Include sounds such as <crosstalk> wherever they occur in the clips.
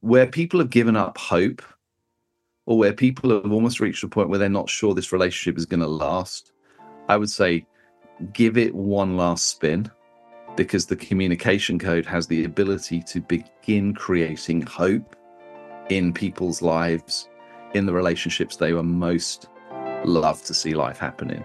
where people have given up hope or where people have almost reached a point where they're not sure this relationship is going to last, I would say give it one last spin because the communication code has the ability to begin creating hope in people's lives, in the relationships they were most love to see life happening.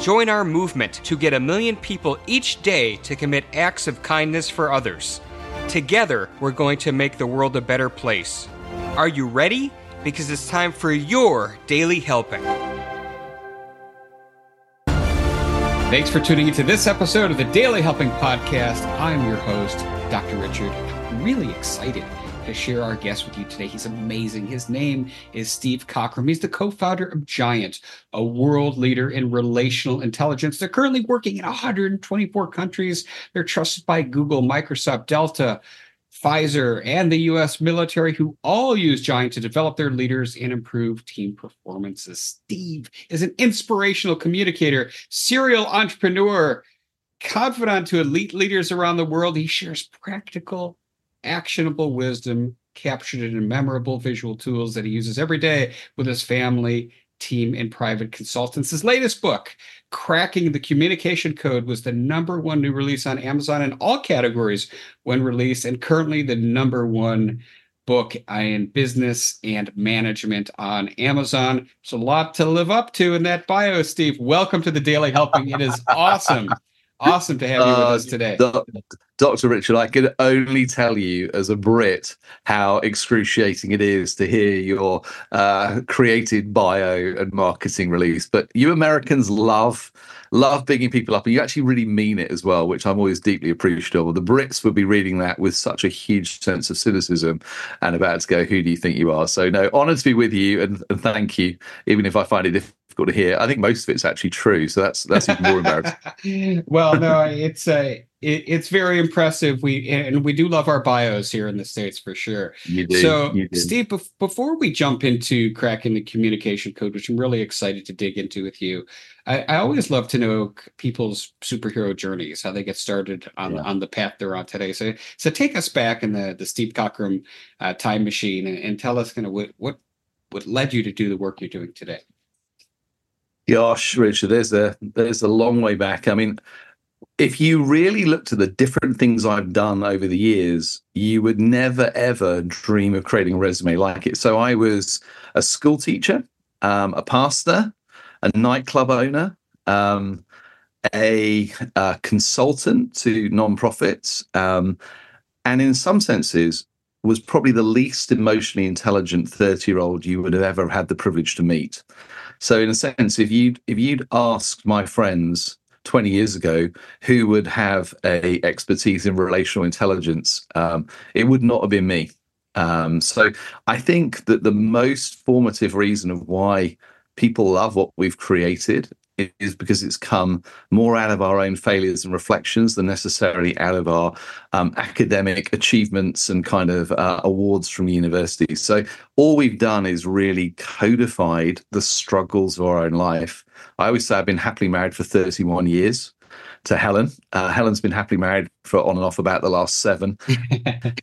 Join our movement to get a million people each day to commit acts of kindness for others. Together, we're going to make the world a better place. Are you ready? Because it's time for your daily helping. Thanks for tuning into this episode of the Daily Helping Podcast. I'm your host, Dr. Richard. I'm really excited to share our guest with you today. He's amazing. His name is Steve Cockram. He's the co founder of Giant, a world leader in relational intelligence. They're currently working in 124 countries. They're trusted by Google, Microsoft, Delta, Pfizer, and the US military, who all use Giant to develop their leaders and improve team performances. Steve is an inspirational communicator, serial entrepreneur, confidant to elite leaders around the world. He shares practical actionable wisdom captured in memorable visual tools that he uses every day with his family, team, and private consultants. His latest book, Cracking the Communication Code, was the number one new release on Amazon in all categories when released, and currently the number one book in business and management on Amazon. It's a lot to live up to in that bio, Steve. Welcome to the Daily Helping. It is awesome. <laughs> awesome to have you with uh, us today. Dr. Richard, I can only tell you as a Brit how excruciating it is to hear your uh, created bio and marketing release. But you Americans love love bigging people up, and you actually really mean it as well, which I'm always deeply appreciative of. The Brits would be reading that with such a huge sense of cynicism and about to go, "Who do you think you are?" So, no, honoured to be with you, and, and thank you, even if I find it difficult to hear. I think most of it's actually true, so that's that's even more embarrassing. <laughs> well, no, it's a. Uh, it, it's very impressive. We and we do love our bios here in the states for sure. You do. So, you do. Steve, before we jump into cracking the communication code, which I'm really excited to dig into with you, I, I always love to know people's superhero journeys, how they get started on yeah. on the path they're on today. So, so take us back in the the Steve Cockram uh, time machine and, and tell us kind of what what what led you to do the work you're doing today. Gosh, Richard, there's a there's a long way back. I mean, if you really looked at the different things I've done over the years, you would never ever dream of creating a resume like it. So I was a school teacher, um, a pastor, a nightclub owner, um, a, a, consultant to nonprofits, um, and in some senses was probably the least emotionally intelligent 30 year old you would have ever had the privilege to meet. So in a sense, if you if you'd asked my friends 20 years ago who would have a expertise in relational intelligence, um, it would not have been me. Um, so I think that the most formative reason of why people love what we've created is because it's come more out of our own failures and reflections than necessarily out of our um, academic achievements and kind of uh, awards from universities. So all we've done is really codified the struggles of our own life. I always say I've been happily married for 31 years to Helen. Uh, Helen's been happily married for on and off about the last seven. <laughs>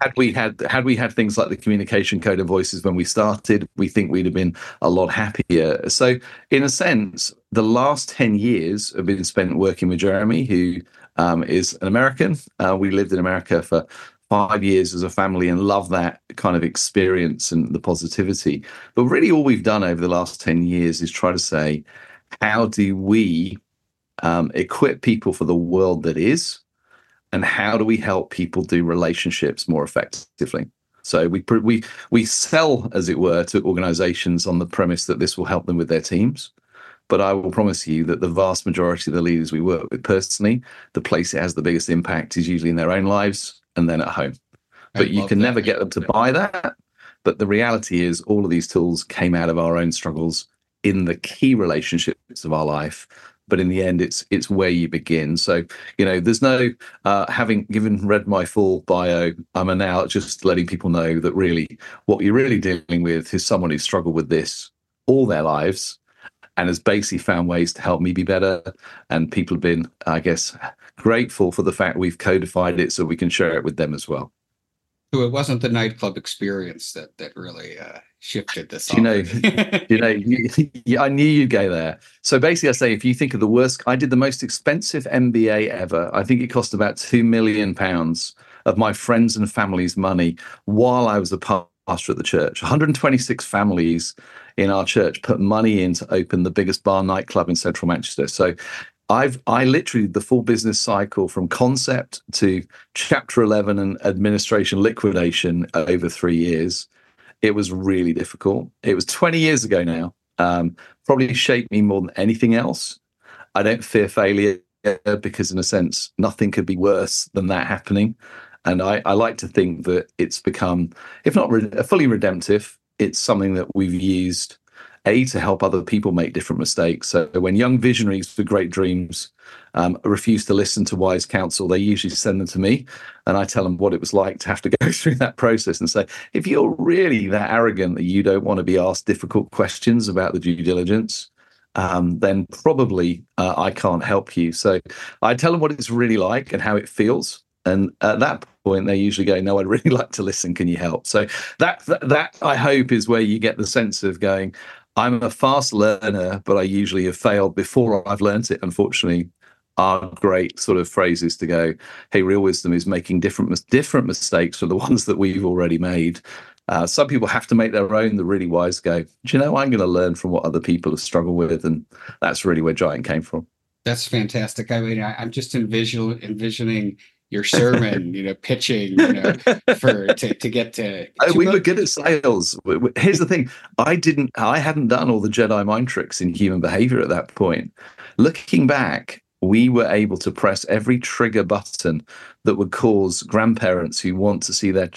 had we had had we had things like the communication code of voices when we started, we think we'd have been a lot happier. So, in a sense, the last ten years have been spent working with Jeremy, who um, is an American. Uh, we lived in America for five years as a family and love that kind of experience and the positivity. But really, all we've done over the last 10 years is try to say, how do we um, equip people for the world that is, and how do we help people do relationships more effectively? So we we we sell, as it were, to organisations on the premise that this will help them with their teams, But I will promise you that the vast majority of the leaders we work with personally, the place it has the biggest impact is usually in their own lives and then at home. I but you can that. never get them to buy that. But the reality is, all of these tools came out of our own struggles in the key relationships of our life but in the end it's it's where you begin. So you know there's no uh, having given read my full bio i'm now just letting people know that really what you're really dealing with is someone who's struggled with this all their lives and has basically found ways to help me be better. And people have been i guess grateful for the fact we've codified it so we can share it with them as well. So it wasn't the nightclub experience that that really uh, shifted this. <laughs> You know, you <laughs> know, you, I knew you'd go there. So basically, I say if you think of the worst, I did the most expensive MBA ever. I think it cost about two million pounds of my friends and family's money while I was a pastor at the church. 126 families in our church put money in to open the biggest bar nightclub in central Manchester. So I've I literally the full business cycle from concept to chapter 11 and administration liquidation over 3 years. It was really difficult. It was 20 years ago now. Um, probably shaped me more than anything else. I don't fear failure because in a sense nothing could be worse than that happening. And I, I like to think that it's become, if not re- fully redemptive, it's something that we've used a to help other people make different mistakes. So when young visionaries with great dreams um, refuse to listen to wise counsel, they usually send them to me, and I tell them what it was like to have to <laughs> go through that process and say, if you're really that arrogant that you don't want to be asked difficult questions about the due diligence. Um, then probably uh, I can't help you. So I tell them what it's really like and how it feels. And at that point, they usually go, "No, I'd really <laughs> like to listen. Can you help?" So that, that that I hope is where you get the sense of going. I'm a fast learner, but I usually have failed before I've learned it. Unfortunately, are great sort of phrases to go. Hey, real wisdom is making different different mistakes from the <laughs> ones that we've already made. Uh, some people have to make their own. The really wise go. Do you know I'm going to learn from what other people have struggled with, and that's really where Giant came from. That's fantastic. I mean, I, am just envision, envisioning your sermon, you know, pitching, you know, for to, to get to. <laughs> Oh, we were good at sales. Here's the thing: I didn't, I hadn't done all the Jedi mind tricks in human behavior at that point. Looking back, we were able to press every trigger button that would cause grandparents who want to see their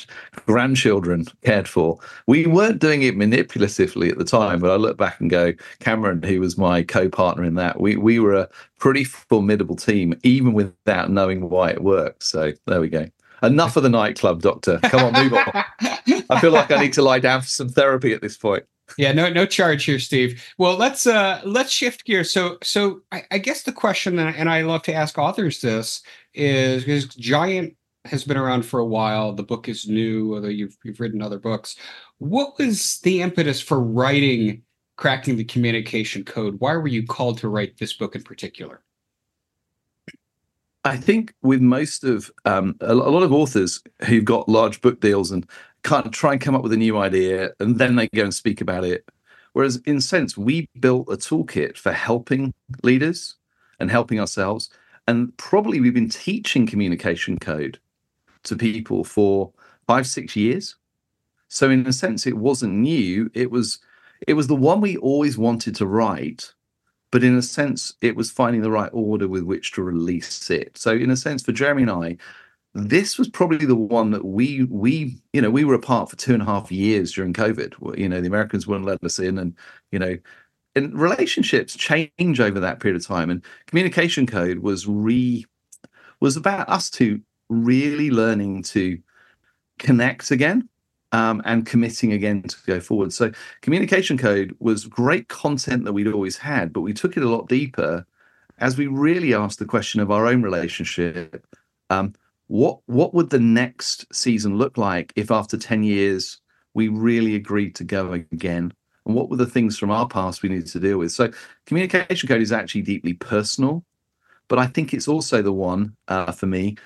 grandchildren cared for. We weren't doing it manipulatively at the time, but I look back and go, Cameron, who was my co-partner in that, we we were a pretty formidable team, even without knowing why it worked. So there we go. Enough of the nightclub, doctor. Come on, move on. I feel like I need to lie down for some therapy at this point yeah no no charge here steve. Well let's uh let's shift gears. So so i, I guess the question that, and i love to ask authors this is because giant has been around for a while. The book is new although you've, you've written other books. What was the impetus for writing cracking the communication code? Why were you called to write this book in particular? I think with most of um, a lot of authors who've got large book deals and kind of try and come up with a new idea and then they go and speak about it. Whereas, in a sense, we built a toolkit for helping leaders and helping ourselves. And probably we've been teaching communication code to people for five, six years. So, in a sense, it wasn't new. It was it was the one we always wanted to write, but in a sense, it was finding the right order with which to release it. So, in a sense, for Jeremy and I, this was probably the one that we we you know we were apart for two and a half years during covid. You know the americans wouldn't let us in and you know and relationships change over that period of time. And communication code was re was about us two really learning to connect again um, and committing again to go forward. So communication code was great content that we'd always had but we took it a lot deeper as we really asked the question of our own relationship um, what what would the next season look like if after 10 years we really agreed to go again? And what were the things from our past we needed to deal with? So communication code is actually deeply personal but i think it's also the one uh, for me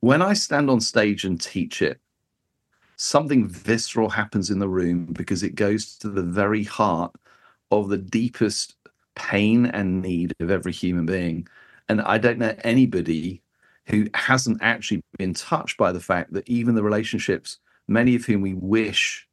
when i stand on stage and teach it something visceral happens in the room because it goes to the very heart of the deepest pain and need of every human being. And i don't know anybody who hasn't actually been touched by the fact that even the relationships, many of whom we wish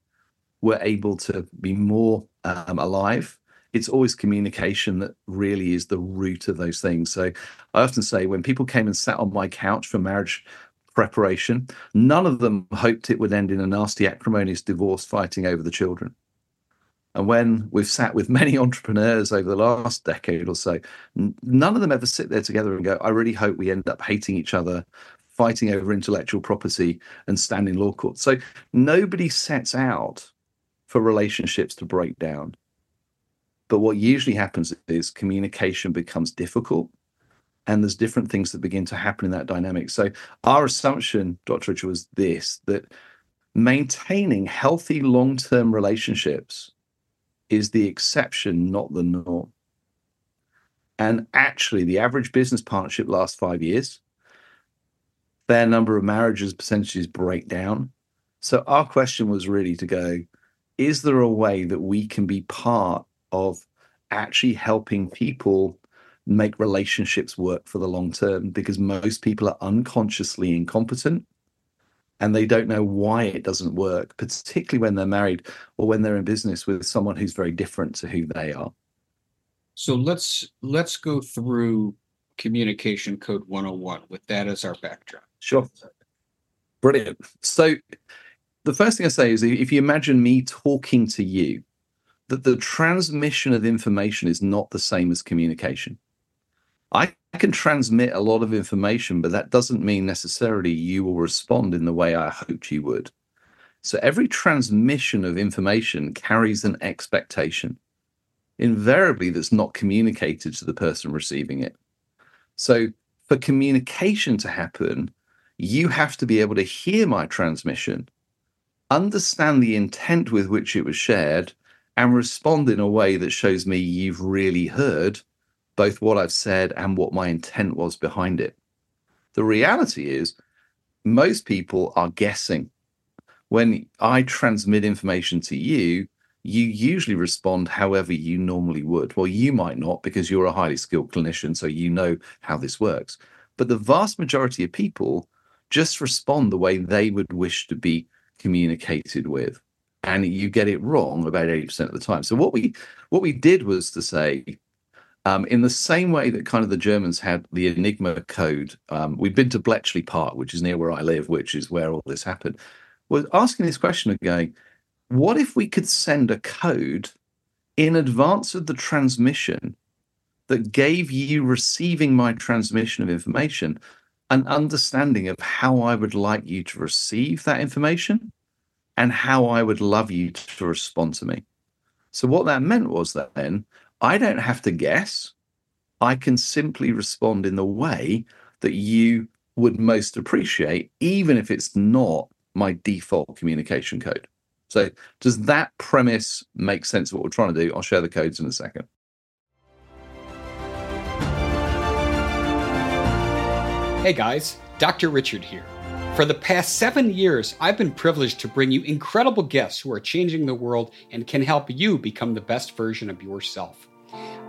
were able to be more um, alive, it's always communication that really is the root of those things. So I often say when people came and sat on my couch for marriage preparation, none of them hoped it would end in a nasty, acrimonious divorce fighting over the children. And when we've sat with <laughs> many entrepreneurs over the last decade or so, none of them ever sit there together and go, I really hope we end up hating each other, fighting over intellectual property, and standing law court. So nobody sets out for relationships to break down. But what usually happens is communication becomes difficult and there's different things that begin to happen in that dynamic. So our assumption, Dr. Richard, was this that maintaining healthy long-term relationships is the exception, not the norm. And actually, the average business partnership lasts five years. Fair number of marriages percentages break down. So our question was really to go, is there a way that we can be part of actually helping people make relationships work for the long term? Because most people are unconsciously incompetent and they don't know why it doesn't work, particularly when they're married or when they're in business with someone who's very different to who they are. So let's let's go through communication code 101 with that as our backdrop. Sure. Brilliant. So the first thing I say is if you imagine me talking to you, that the transmission of information is not the same as communication. I can transmit a lot of information, but that doesn't mean necessarily you will respond in the way I hoped you would. So every transmission of information carries an expectation, invariably, that's not communicated to the person receiving it. So for communication to happen, you have to be able to hear my transmission, understand the intent with which it was shared, and respond in a way that shows me you've really heard both what I've said and what my intent was behind it. The reality is, most people are guessing. When I transmit information to you, you usually respond however you normally would. Well, you might not because you're a highly skilled clinician, so you know how this works. But the vast majority of people just respond the way they would wish to be communicated with. And you get it wrong about 80% of the time. So what we what we did was to say, um, in the same way that kind of the Germans had the Enigma code, um, we've been to Bletchley Park, which is near where I live, which is where all this happened. Was asking this question of going, what if we could send a code in advance of the transmission that gave you receiving my transmission of information an understanding of how I would like you to receive that information and how I would love you to respond to me. So what that meant was that then I don't have to guess. I can simply respond in the way that you would most appreciate, even if it's not my default communication code. So, does that premise make sense of what we're trying to do? I'll share the codes in a second. Hey guys, Dr. Richard here. For the past seven years, I've been privileged to bring you incredible guests who are changing the world and can help you become the best version of yourself.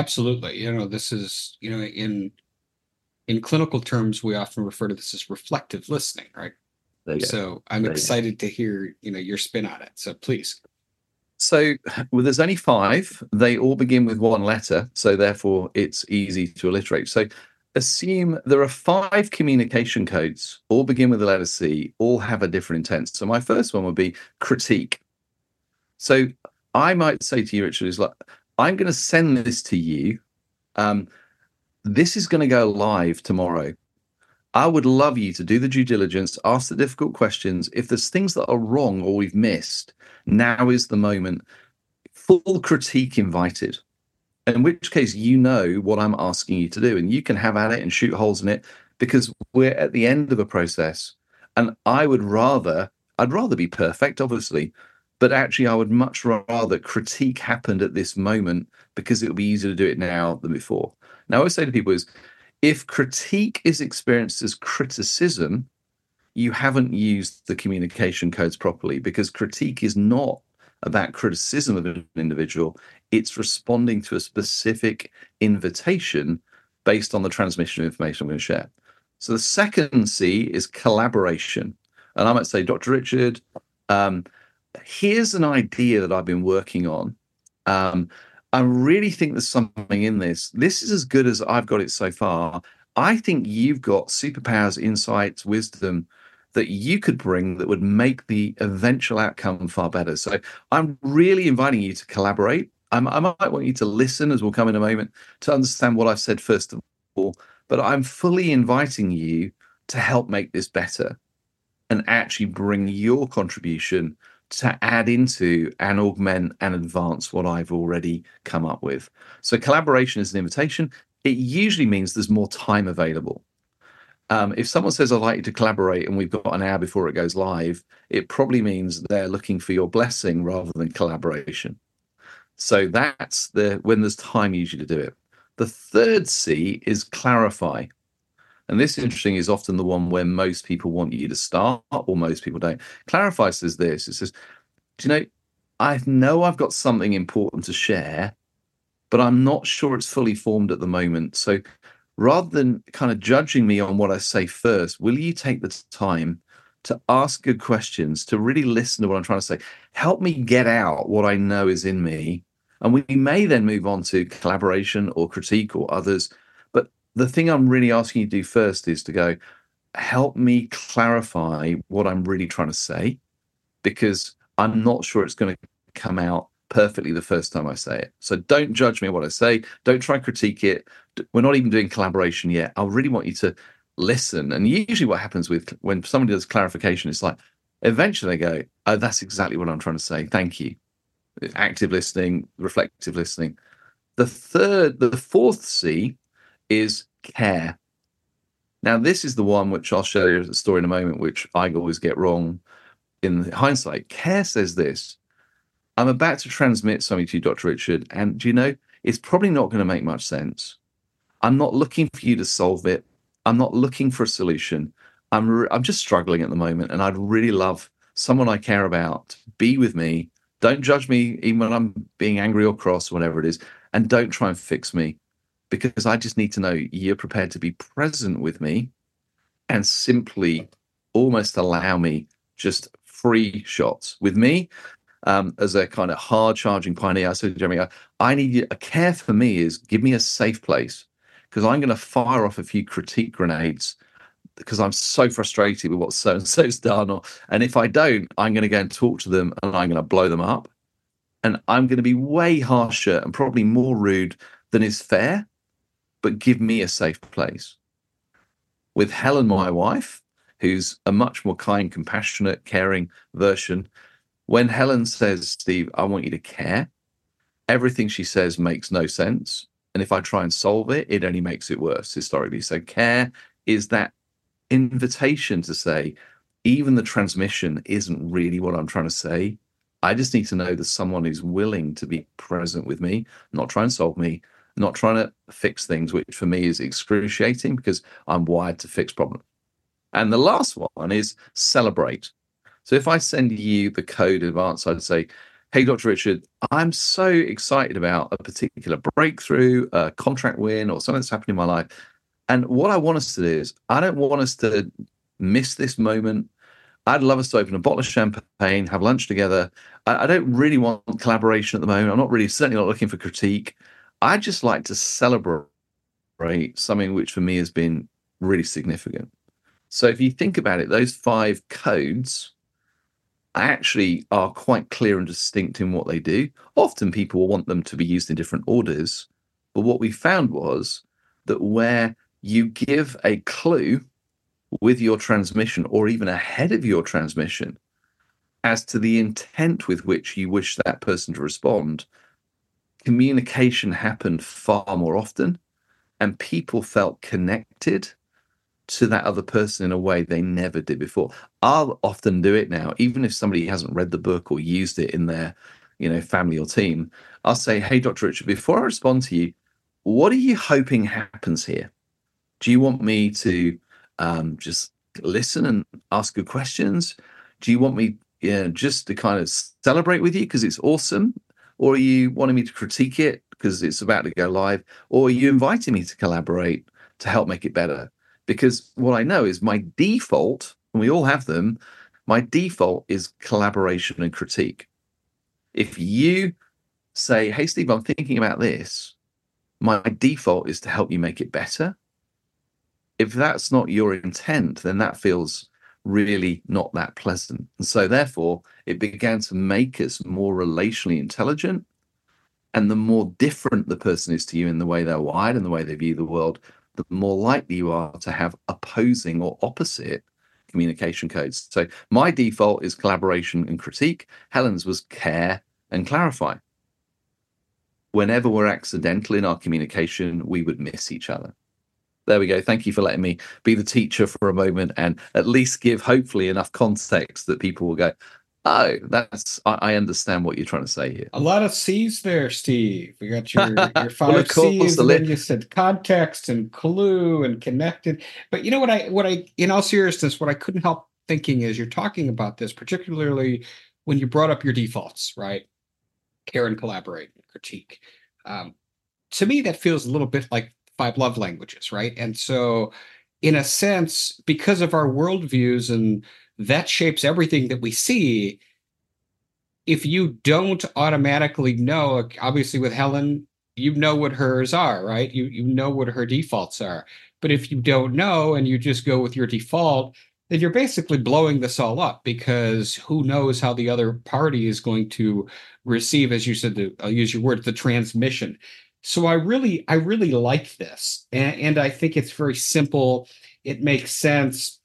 Absolutely. You know, this is, you know, in in clinical terms, we often refer to this as reflective listening, right? So I'm there excited to hear, you know, your spin on it. So please. So well, there's only five. They all begin with one letter, so therefore it's easy to alliterate. So assume there are five communication codes, all begin with the letter C, all have a different intent. So my first one would be critique. So I might say to you, Richard, is like I'm going to send this to you. Um, this is going to go live tomorrow. I would love you to do the due diligence, ask the difficult questions. If there's things that are wrong or we've missed, now is the moment. Full critique invited. In which case, you know what I'm asking you to do, and you can have at it and shoot holes in it because we're at the end of a process. And I would rather, I'd rather be perfect, obviously, But actually, I would much rather critique happened at this moment because it would be easier to do it now than before. Now, I always say to people is if critique is experienced as criticism, you haven't used the communication codes properly because critique is not about criticism of an individual, it's responding to a specific invitation based on the transmission of information I'm going to share. So the second C is collaboration. And I might say, Dr. Richard, um, here's an idea that I've been working on. Um, I really think there's something in this. This is as good as I've got it so far. I think you've got superpowers, insights, wisdom that you could bring that would make the eventual outcome far better. So I'm really inviting you to collaborate. I'm, i might want you to listen, as we'll come in a moment, to understand what I've said first of all. But I'm fully inviting you to help make this better and actually bring your contribution to add into and augment and advance what I've already come up with. So collaboration is an invitation. It usually means there's more time available. Um, if someone says, I'd like you to collaborate and we've got an hour before it goes live, it probably means they're looking for your blessing rather than collaboration. So that's the when there's time usually to do it. The third C is clarify. And this interesting is often the one where most people want you to start, or most people don't. Clarify says this: it says, Do you know, I know I've got something important to share, but I'm not sure it's fully formed at the moment. So rather than kind of judging me on what I say first, will you take the time to ask good questions, to really listen to what I'm trying to say? Help me get out what I know is in me. And we may then move on to collaboration or critique or others. The thing I'm really asking you to do first is to go, help me clarify what I'm really trying to say, because I'm not sure it's going to come out perfectly the first time I say it. So don't judge me what I say. Don't try and critique it. We're not even doing collaboration yet. I really want you to listen. And usually, what happens with when somebody does clarification, it's like eventually they go, "Oh, that's exactly what I'm trying to say. Thank you." Active listening, reflective listening. The third, the fourth C is care. Now, this is the one which I'll show you a story in a moment, which I always get wrong in hindsight. Care says this I'm about to transmit something to you, Dr. Richard, and do you know, it's probably not going to make much sense. I'm not looking for you to solve it. I'm not looking for a solution. I'm re- I'm just struggling at the moment, and I'd really love someone I care about be with me. Don't judge me even when I'm being angry or cross, or whatever it is, and don't try and fix me because I just need to know you're prepared to be present with me and simply almost allow me just free shots with me um, as a kind of hard charging pioneer. I said Jeremy, I need you, a care for me is give me a safe place because I'm going to fire off a few critique grenades because I'm so frustrated with what so and so's done. Or, and if I don't, I'm going to go and talk to them and I'm going to blow them up. And I'm going to be way harsher and probably more rude than is fair, but give me a safe place. With Helen, my wife, who's a much more kind, compassionate, caring version, when Helen says, Steve, I want you to care, everything she says makes no sense. And if I try and solve it, it only makes it worse historically. So, care is that invitation to say, even the transmission isn't really what I'm trying to say. I just need to know that someone is willing to be present with me, not try and solve me, not trying to fix things, which for me is excruciating because I'm wired to fix problems. And the last one is celebrate. So if I send you the code in advance, I'd say, Hey, Dr. Richard, I'm so excited about a particular breakthrough, a contract win, or something that's happened in my life. And what I want us to do is, I don't want us to miss this moment. I'd love us to open a bottle of champagne, have lunch together. I, I don't really want collaboration at the moment. I'm not really, certainly not looking for critique. I just like to celebrate something which for me has been really significant. So if you think about it, those five codes actually are quite clear and distinct in what they do. Often people want them to be used in different orders. But what we found was that where you give a clue with your transmission or even ahead of your transmission as to the intent with which you wish that person to respond, communication happened far more often and people felt connected to that other person in a way they never did before. I'll often do it now, even if somebody hasn't read the book or used it in their, you know, family or team. I'll say, "Hey, Dr. Richard, before I respond to you, what are you hoping happens here? Do you want me to um, just listen and ask good questions? Do you want me yeah, just to kind of celebrate with you because it's awesome? Or are you wanting me to critique it because it's about to go live? Or are you mm-hmm. inviting me to collaborate to help make it better? Because what I know is my default, and we all have them, my default is collaboration and critique. If you say, Hey, Steve, I'm thinking about this, my default is to help you make it better. If that's not your intent, then that feels really not that pleasant. And so, therefore, it began to make us more relationally intelligent. And the more different the person is to you in the way they're wired and the way they view the world, the more likely you are to have opposing or opposite communication codes. So, my default is collaboration and critique. Helen's was care and clarify. Whenever we're accidental in our communication, we would miss each other there we go. Thank you for letting me be the teacher for a moment and at least give hopefully enough context that people will go, oh, that's I, I understand what you're trying to say here. A lot of C's there, Steve. We got your <laughs> your five well, C's, and then you said context and clue and connected. But you know what I what I in all seriousness, what I couldn't help thinking is you're talking about this, particularly when you brought up your defaults, right? Care and collaborate, and critique. Um, to me, that feels a little bit like five love languages, right? And so, in a sense, because of our worldviews and that shapes everything that we see, if you don't automatically know, obviously with Helen, you know what hers are, right? You you know what her defaults are. But if you don't know and you just go with your default, then you're basically blowing this all up because who knows how the other party is going to receive, as you said, the, I'll use your word, the transmission so i really i really like this and, and, i think it's very simple. It makes sense.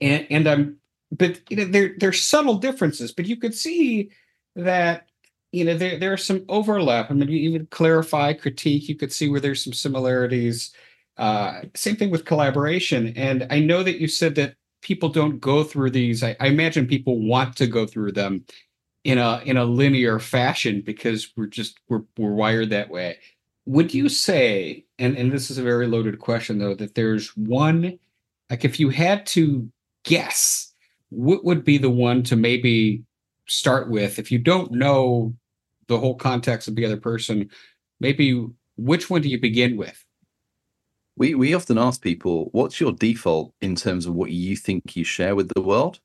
And and i'm but you know there there's subtle differences but you could see that you know there there's some overlap. I mean you even clarify critique you could see where there's some similarities. Uh same thing with collaboration and i know that you said that people don't go through these. I, I imagine people want to go through them in a in a linear fashion because we're just we're we're wired that way would you say and and this is a very loaded question though that there's one like if you had to guess what would be the one to maybe start with? If you don't know the whole context of the other person maybe which one do you begin with? We we often ask people what's your default in terms of what you think you share with the world?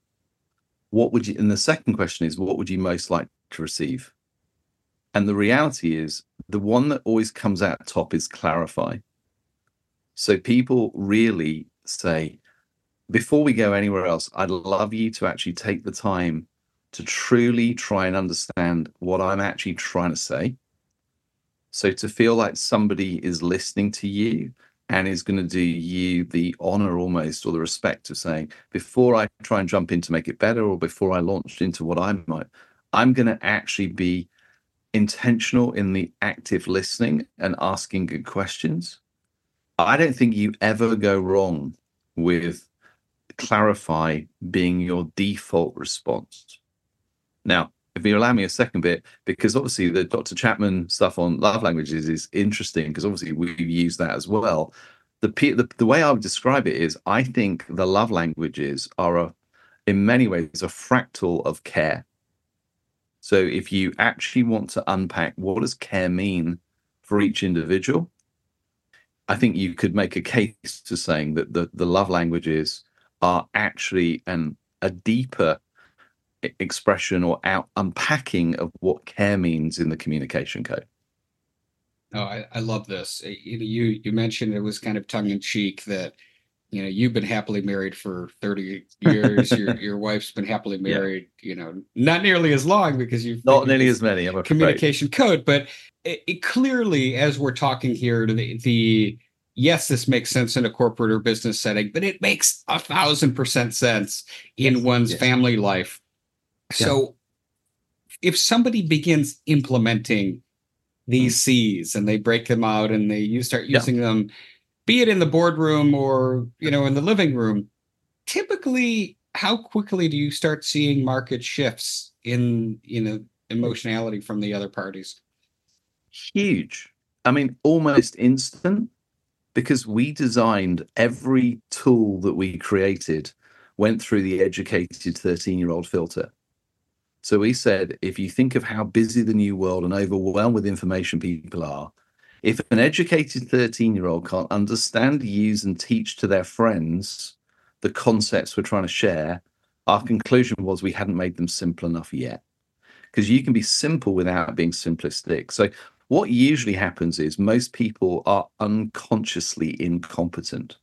What would you and the second question is what would you most like to receive and the reality is, the one that always comes out top is clarify. So people really say, before we go anywhere else, I'd love you to actually take the time to truly try and understand what I'm actually trying to say. So to feel like somebody is listening to you and is going to do you the honor almost or the respect of saying, before I try and jump in to make it better or before I launch into what I might, I'm going to actually be intentional in the active listening and asking good questions. I don't think you ever go wrong with clarify being your default response. Now, if you allow me a second bit, because obviously the Dr. Chapman stuff on love languages is interesting because obviously we've used that as well. The, the the way I would describe it is I think the love languages are a, in many ways a fractal of care. So if you actually want to unpack what does care mean for each individual, I think you could make a case to saying that the, the love languages are actually an a deeper expression or out unpacking of what care means in the communication code. Oh, I, I love this. You you mentioned it was kind of tongue in cheek that you know you've been happily married for 30 years your <laughs> your wife's been happily married yeah. you know not nearly as long because you've not nearly as many I'm communication code but it, it, clearly as we're talking here the, the yes this makes sense in a corporate or business setting but it makes a thousand percent sense in yes. one's yes. family life yeah. so if somebody begins implementing these mm. c's and they break them out and they you start using yeah. them be it in the boardroom or you know in the living room typically how quickly do you start seeing market shifts in you know emotionality from the other parties? Huge. I mean almost instant because we designed every tool that we created went through the educated 13 year old filter. So we said if you think of how busy the new world and overwhelmed with information people are if an educated 13 year old can't understand, use, and teach to their friends the concepts we're trying to share, our conclusion was we hadn't made them simple enough yet. Because you can be simple without being simplistic. So, what usually happens is most people are unconsciously incompetent.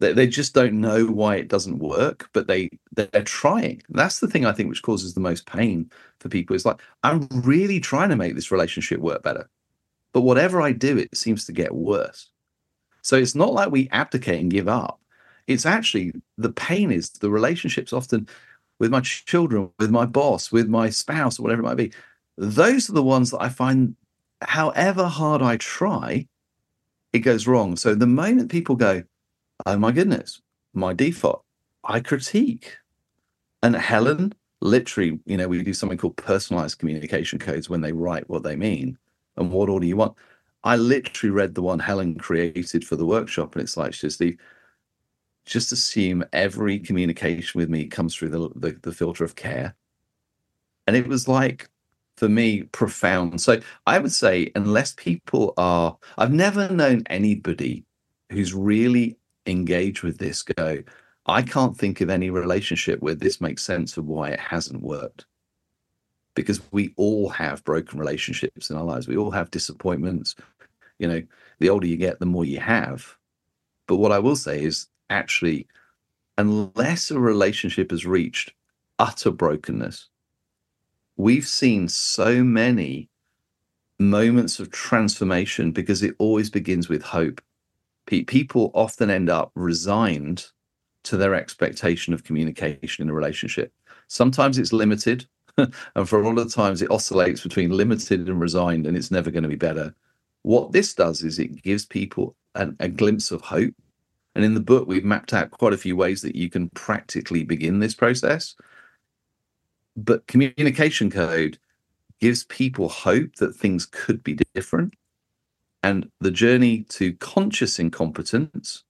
They, they just don't know why it doesn't work, but they they're trying. That's the thing I think which causes the most pain for people. Is like I'm really trying to make this relationship work better but whatever I do, it seems to get worse. So it's not like we abdicate and give up. It's actually the pain is the relationships often with my children, with my boss, with my spouse, or whatever it might be. Those are the ones that I find, however hard I try, it goes wrong. So the moment people go, oh my goodness, my default, I critique. And Helen, literally, you know, we do something called personalized communication codes when they write what they mean and what order you want. I literally read the one Helen created for the workshop, and it's like, Steve, just assume every communication with me comes through the, the, the filter of care. And it was like, for me, profound. So I would say, unless people are, I've never known anybody who's really engaged with this go, I can't think of any relationship where this makes sense of why it hasn't worked because we all have broken relationships in our lives. We all have disappointments. You know, the older you get, the more you have. But what I will say is actually, unless a relationship has reached utter brokenness, we've seen so many moments of transformation because it always begins with hope. People often end up resigned to their expectation of communication in a relationship. Sometimes it's limited, <laughs> and for a lot of times it oscillates between limited and resigned and it's never going to be better. What this does is it gives people an, a glimpse of hope. And in the book we've mapped out quite a few ways that you can practically begin this process. But communication code gives people hope that things could be different. And the journey to conscious incompetence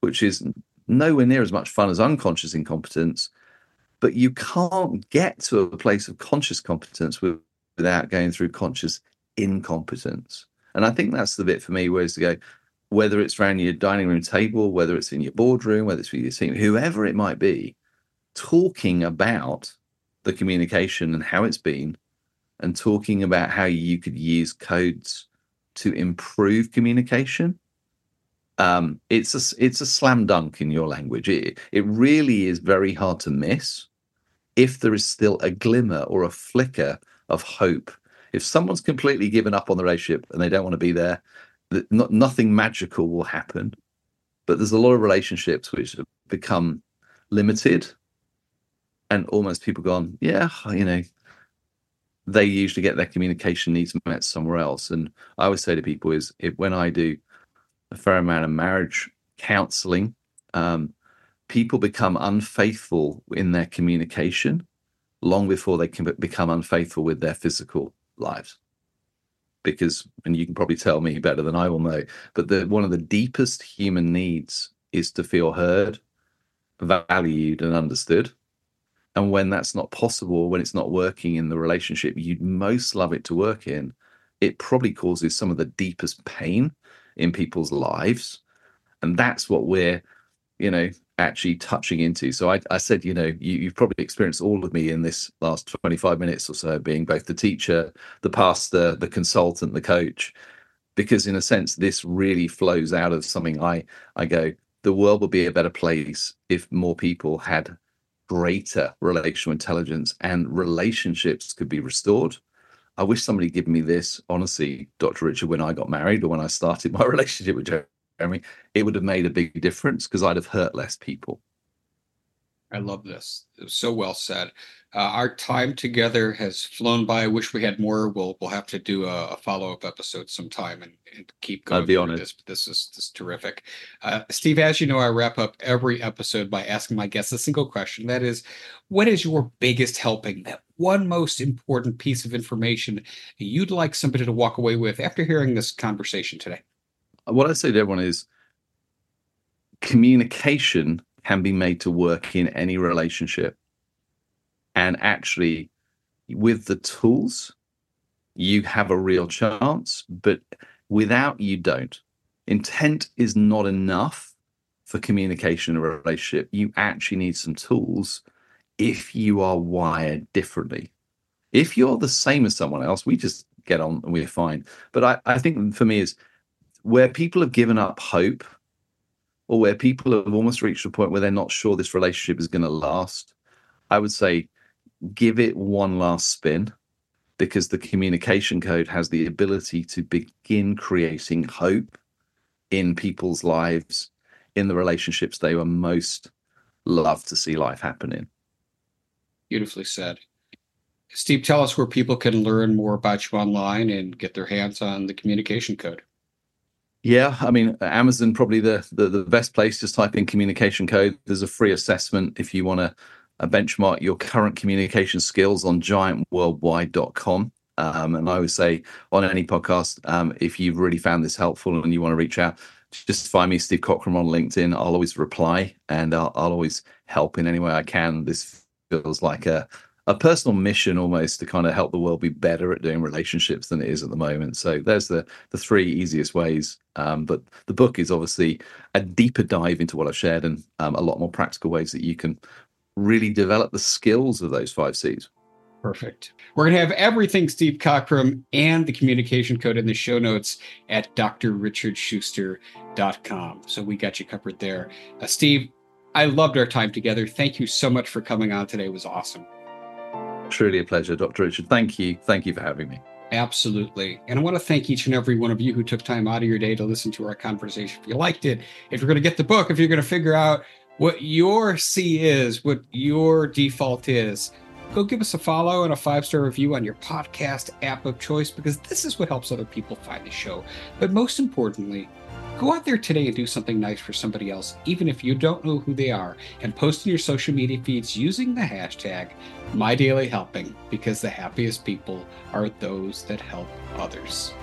which is nowhere near as much fun as unconscious incompetence but you can't get to a place of conscious competence with, without going through conscious incompetence. And I think that's the bit for me, whereas to go, whether it's around your dining room table, whether it's in your boardroom, whether it's with your team, whoever it might be, talking about the communication and how it's been, and talking about how you could use codes to improve communication. Um, it's a it's a slam dunk in your language. It it really is very hard to miss if there is still a glimmer or a flicker of hope. If someone's completely given up on the relationship and they don't want to be there, not, nothing magical will happen. But there's a lot of relationships which have become limited, and almost people gone, yeah, you know, they usually get their communication needs met somewhere else. And I always say to people is if when I do a fair amount of marriage counseling, um, people become unfaithful in their communication long before they can become unfaithful with their physical lives. Because and you can probably tell me better than i will know but the one of the deepest human needs is to feel heard valued and understood. And when that's not possible when it's not working in the relationship you'd most love it to work in it probably causes some of the deepest pain in people's lives and that's what we're you know actually touching into. So I, I said, you know, you, you've probably experienced all of me in this last 25 minutes or so, being both the teacher, the pastor, the consultant, the coach, because in a sense, this really flows out of something I, I go, the world would be a better place if more people had greater relational intelligence and relationships could be restored. I wish somebody given me this, honestly, Dr. Richard, when I got married or when I started <laughs> my relationship with Jeremy, it would have made a big difference because I'd have hurt less people. I love this. It was so well said. Uh, our time together has flown by. I wish we had more. We'll we'll have to do a, a follow up episode sometime and, and keep going. I'd be honored. This this is this is terrific. Uh, Steve, as you know, I wrap up every episode by asking my guests a single question. That is, what is your biggest helping? That one most important piece of information you'd like somebody to walk away with after hearing this conversation today. What I say to everyone is communication can be made to work in any relationship. And actually, with the tools, you have a real chance, but without, you don't. Intent is not enough for communication in a relationship. You actually need some tools if you are wired differently. If you're the same as someone else, we just get on and we're fine. But I, I think for me is where people have given up hope or where people have almost reached a point where they're not sure this relationship is going to last, I would say give it one last spin because the communication code has the ability to begin creating hope in people's lives, in the relationships they were most love to see life happen in. Beautifully said. Steve, tell us where people can learn more about you online and get their hands on the communication code. Yeah, I mean, Amazon probably the, the, the best place. Just type in communication code. There's a free assessment if you want to uh, benchmark your current communication skills on giantworldwide.com. Um, and I would say on any podcast, um, if you've really found this helpful and you want to reach out, just find me, Steve Cockram, on LinkedIn. I'll always reply and I'll, I'll always help in any way I can. This feels like a a personal mission almost to kind of help the world be better at doing relationships than it is at the moment. So there's the the three easiest ways. Um, but the book is obviously a deeper dive into what I've shared and um, a lot more practical ways that you can really develop the skills of those five C's. Perfect. We're going to have everything Steve Cockram and the communication code in the show notes at drrichardshuster.com. So we got you covered there. Uh, Steve, I loved our time together. Thank you so much for coming on today. It was awesome. Truly a pleasure, Dr. Richard. Thank you. Thank you for having me. Absolutely. And I want to thank each and every one of you who took time out of your day to listen to our conversation. If you liked it, if you're going to get the book, if you're going to figure out what your C is, what your default is, go give us a follow and a five star review on your podcast app of choice because this is what helps other people find the show. But most importantly, Go out there today and do something nice for somebody else, even if you don't know who they are, and post in your social media feeds using the hashtag MyDailyHelping because the happiest people are those that help others.